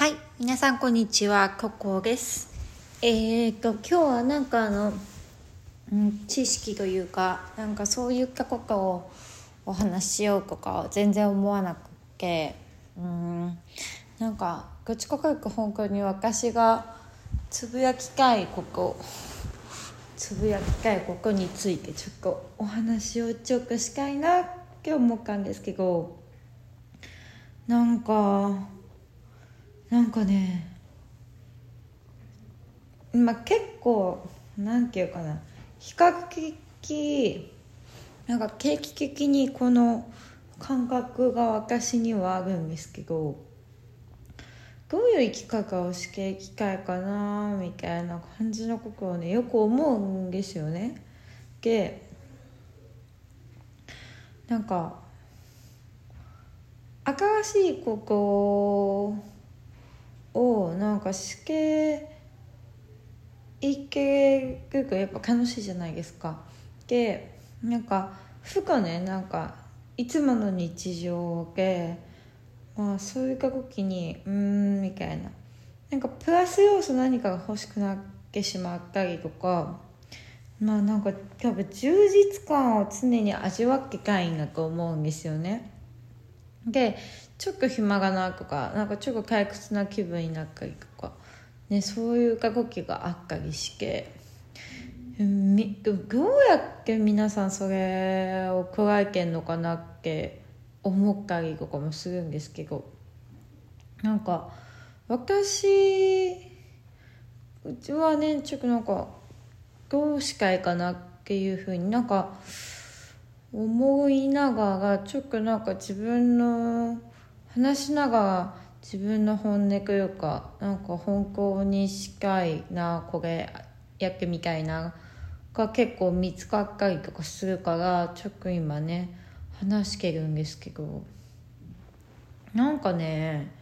はい、皆さんこんにちは、ココです。えーと、今日はなんかあの、うん、知識というか、なんかそういったことをお話ししようとか全然思わなくて、うん、なんか、どっちかというと本当に私がつぶやきたいこと、つぶやきたいことについてちょっとお話をちょっとしたいなって思ったんですけど、なんか、なんかねまあ結構なんていうかな比較的なんか定期的にこの感覚が私にはあるんですけどどういう生き方をしていきたいかなみたいな感じのことをねよく思うんですよね。でなんか新しいことをなんかしていけるとやっぱ楽しいじゃないですか。でなんか負荷ねなんかいつもの日常で、まあ、そういう時にうんみたいななんかプラス要素何かが欲しくなってしまったりとかまあなんか多分充実感を常に味わってたいんだと思うんですよね。でちょっと暇がなとかなんかちょっと退屈な気分になったりとか、ね、そういう動きがあったりしてみどうやって皆さんそれを加えてんのかなって思ったりとかもするんですけどなんか私うちはねちょっとなんかどうしたいかなっていうふうになんか思いながらちょっとなんか自分の話しながら自分の本音というかなんか本当にしたいなこれやってみたいなが結構見つかったりとかするからちょっと今ね話してるんですけど。なんかね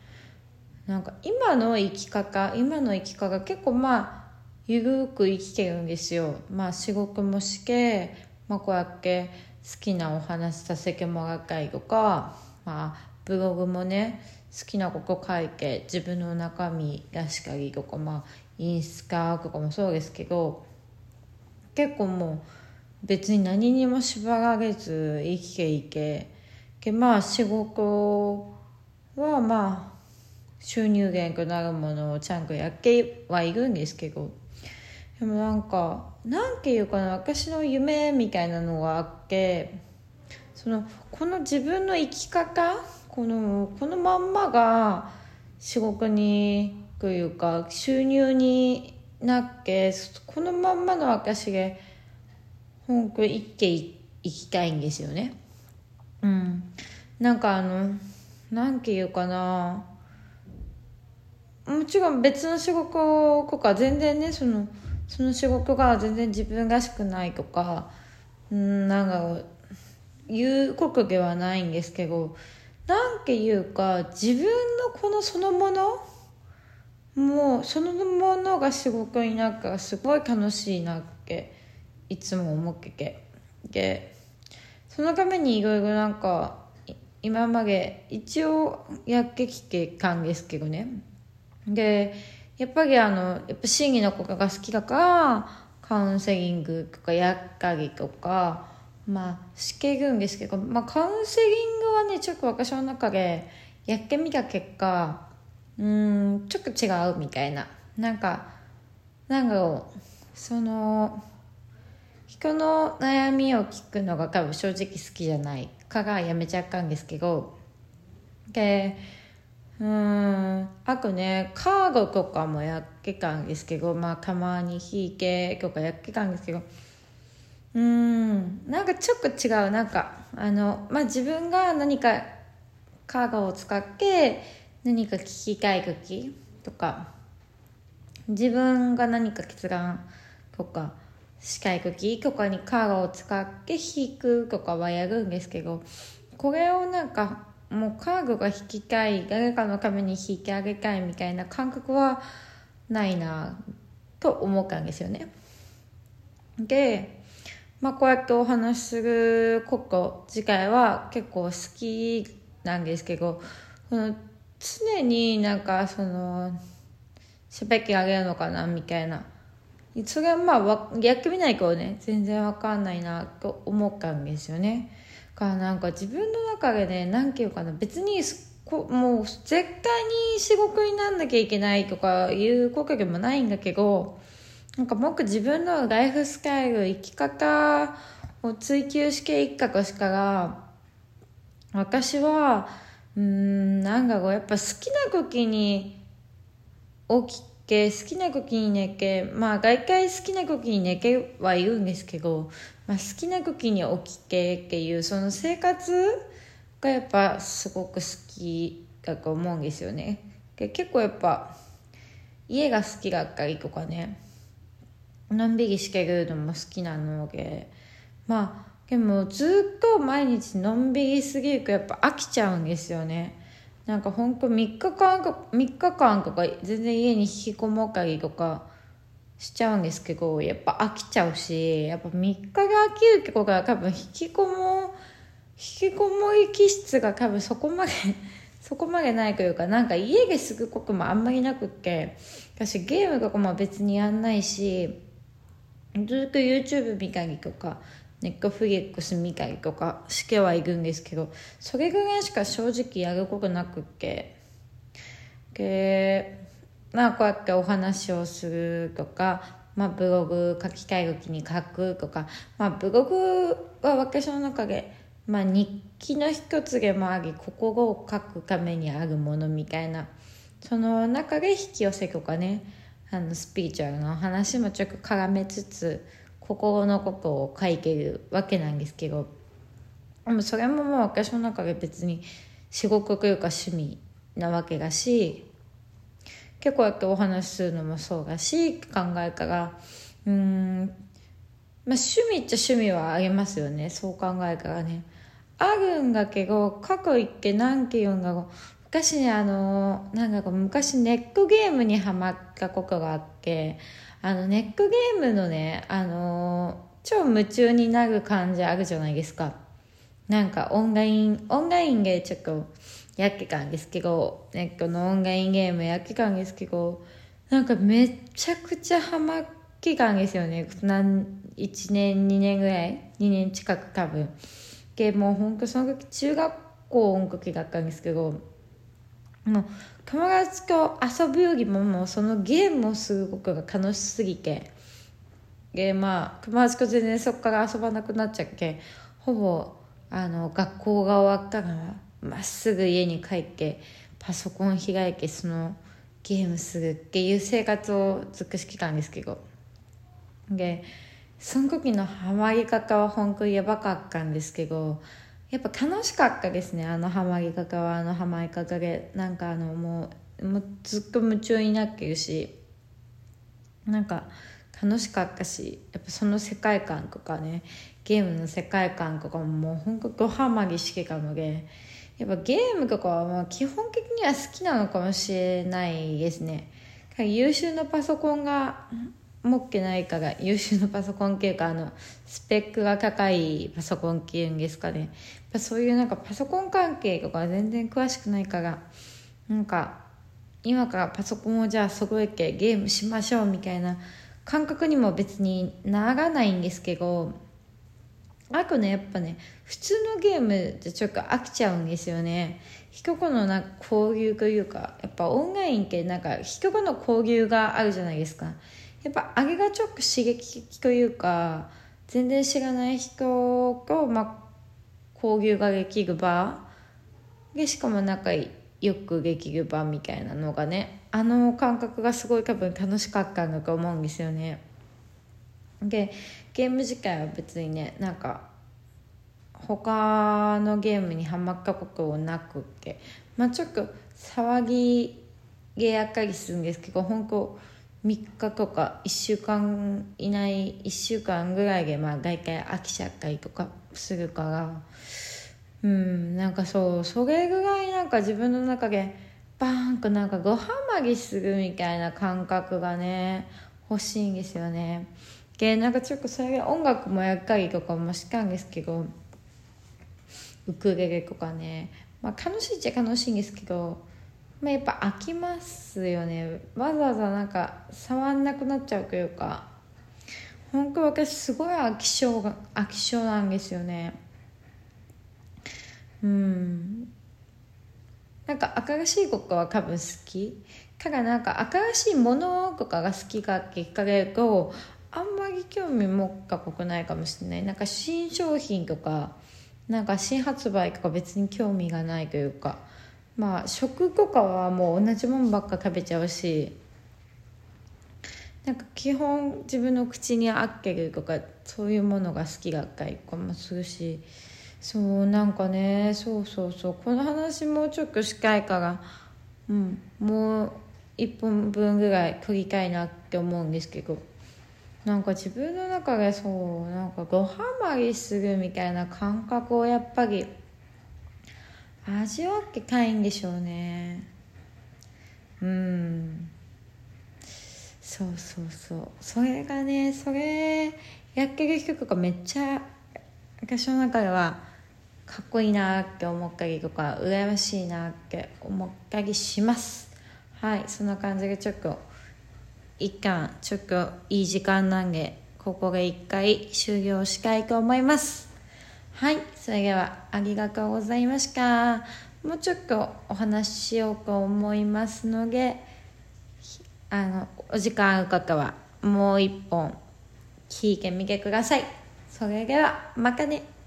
なんか今の生き方今の生き方結構まあゆるく生きてるんですよ。まあ仕事もしてまあこうやって好きなお話させてもらったりとか、まあ、ブログもね好きなこと書いて自分の中身出したりとか、まあ、インスタとかもそうですけど結構もう別に何にも縛られず生きていけでまあ仕事はまあ収入源となるものをちゃんとやってはいるんですけどでもなんかなんていうかな私の夢みたいなのがあってそのこの自分の生き方このこのまんまが仕事にというか収入になってこのまんまの私が本当生きていきたいんですよね。うん。なんかあのなんていうかなもちろん別の仕事とか全然ねそのその仕事が全然自分らしくないとかうんなんか言うことではないんですけどなんていうか自分のこのそのものもうそのものが仕事になったらすごい楽しいなっていつも思ってて。でそのためにいろいろなんか今まで一応やってきてたんですけどね。でやっぱりあのやっぱ心理のことが好きだからカウンセリングとかやったりとかまあしてるんですけど、まあ、カウンセリングはねちょっと私の中でやってみた結果うんちょっと違うみたいな。なんかなんだろう。その人の悩みを聞くのが多分正直好きじゃない。からやめちゃったんですけど。でうん。あとねカードとかもやってたんですけどまあたまに引いてとかやってたんですけど。うん。なんかちょっと違う。なんかあのまあ自分が何かカードを使って何か聞きたい時とか。自分が何か決断とかしたい時とかにカードを使って引くとかはやるんですけどこれをなんかもうカードが引きたい誰かのために引いてあげたいみたいな感覚はないなと思ったんですよね。で、まあ、こうやってお話しすること自体は結構好きなんですけどこの常になんかその喋ってあげるのかなみたいなそれはまあやってみないとね全然わかんないなと思ったんですよねかなんか自分の中でね何て言うかな別にこもう絶対に仕事になんなきゃいけないとかいうことでもないんだけどなんか僕自分のライフスタイル生き方を追求していったとしたら私はうんなんだろうやっぱ好きな時に起きて好きな時に寝てまあ大体好きな時に寝てはいるんですけど、まあ、好きな時に起きてっていうその生活がやっぱすごく好きだと思うんですよね。で結構やっぱ家が好きだったりとかね。のんびりしてるのも好きなので。まあでもずっと毎日のんびりすぎるとやっぱ飽きちゃうんですよね。なんかほんと3日間か3日間とか全然家に引きこもったりとかしちゃうんですけどやっぱ飽きちゃうしやっぱ3日が飽きるってことは多分引きこも引きこもり気質が多分そこまで そこまでないというかなんか家ですぐこともあんまりなくって私ゲームとかも別にやんないしずっと YouTube 見たりとかネットフリックス見たりとかしてはいるんですけどそれぐらいしか正直やることなくって。でまあこうやってお話をするとか、まあ、ブログ書きたい時に書くとか、まあ、ブログは私の中で、まあ、日記の一つでもあり心を書くためにあるものみたいなその中で引き寄せとかねあのスピリチュアルの話もちょっと絡めつつ心のことを書いてるわけなんですけどでもそれももう私の中で別に仕事というか趣味なわけだし結構やってお話しするのもそうだし考えからうん。まあ趣味っちゃ趣味はありますよね。そう考えからね。あるんだけど過去行っ何て言うんだろう。昔ねあのなんか昔ネックゲームにはまったことがあってあのネックゲームのねあの超夢中になる感じあるじゃないですか。なんかオンラインオンラインでちょっとやってたんですけどネックのオンラインゲームやってたんですけどなんかめちゃくちゃハマってたんですよね。何1年2年ぐらい？2年近く多分。でもうほんとその時中学校の時だったんですけどもう友達と遊ぶよりももうそのゲームをすることが楽しすぎて。でまあ友達と全然そこから遊ばなくなっちゃってほぼあの学校が終わったからまっすぐ家に帰ってパソコン開いてそのゲームするっていう生活をずっとしてたんですけど。でその時のハマり方は本当にやばかったんですけどやっぱ楽しかったですねあのハマり方はあのハマり方でなんかあのもうもうずっと夢中になってるし。なんか楽しかったしやっぱその世界観とかねゲームの世界観とかももうほんとドハマりしてたので。やっぱゲームとかはまあ基本的には好きなのかもしれないですね。優秀なパソコンが持ってないから優秀なパソコン系かあのスペックが高いパソコンっていうんですかね。ぱそういうなんかパソコン関係とか全然詳しくないからなんか今からパソコンをじゃあ揃えてゲームしましょうみたいな感覚にも別にならないんですけどあとねやっぱね普通のゲームじゃちょっと飽きちゃうんですよね。人とのな交流というかやっぱオンラインってなんか人との交流があるじゃないですか。やっぱあれがちょっと刺激というか全然知らない人と、まあ、交流ができる場でしかも仲良くできる場みたいなのがねあの感覚がすごい多分楽しかったんだと思うんですよね。でゲーム自体は別にねなんか他のゲームにはまったことなくって。まあちょっと騒ぎげやったりするんですけど本当3日とか1週間以内1週間ぐらいでまあ大体飽きちゃったりとかするから。うんなんかそうそれぐらいなんか自分の中でバーンとなんかごはまりするみたいな感覚がね欲しいんですよね。でなんかちょっとそれで音楽もやったりとかもしたんですけどウクレレとかね。まあ楽しいっちゃ楽しいんですけどまあ、やっぱ飽きますよね。わざわざなんか触んなくなっちゃうというか本当私すごい飽き性が飽き性なんですよね。うん。なんか新しいことは多分好き。ただなんか新しいものとかが好きかっかれるとあまり興味持ったことないかもしれない。なんか新商品とかなんか新発売とか別に興味がないというかまあ食とかはもう同じもんばっか食べちゃうしなんか基本自分の口に合ってるとかそういうものが好きだったりとかもするしそうなんかねそうそうそう。この話もうちょっとしたいからうんもう1本分ぐらい取りたいなって思うんですけど。なんか自分の中でそうなんかごはまりするみたいな感覚をやっぱり味わってたいんでしょうね。うん。そうそうそう。それがねそれやってる人とかめっちゃ私の中ではかっこいいなって思ったりとか羨ましいなって思ったりします。はいそんな感じでちょっと一旦ちょっといい時間なんでここで一回終了したいと思います。はいそれではありがとうございました。もうちょっとお話ししようと思いますのであのお時間ある方はもう一本聞いてみてください。それではまたね。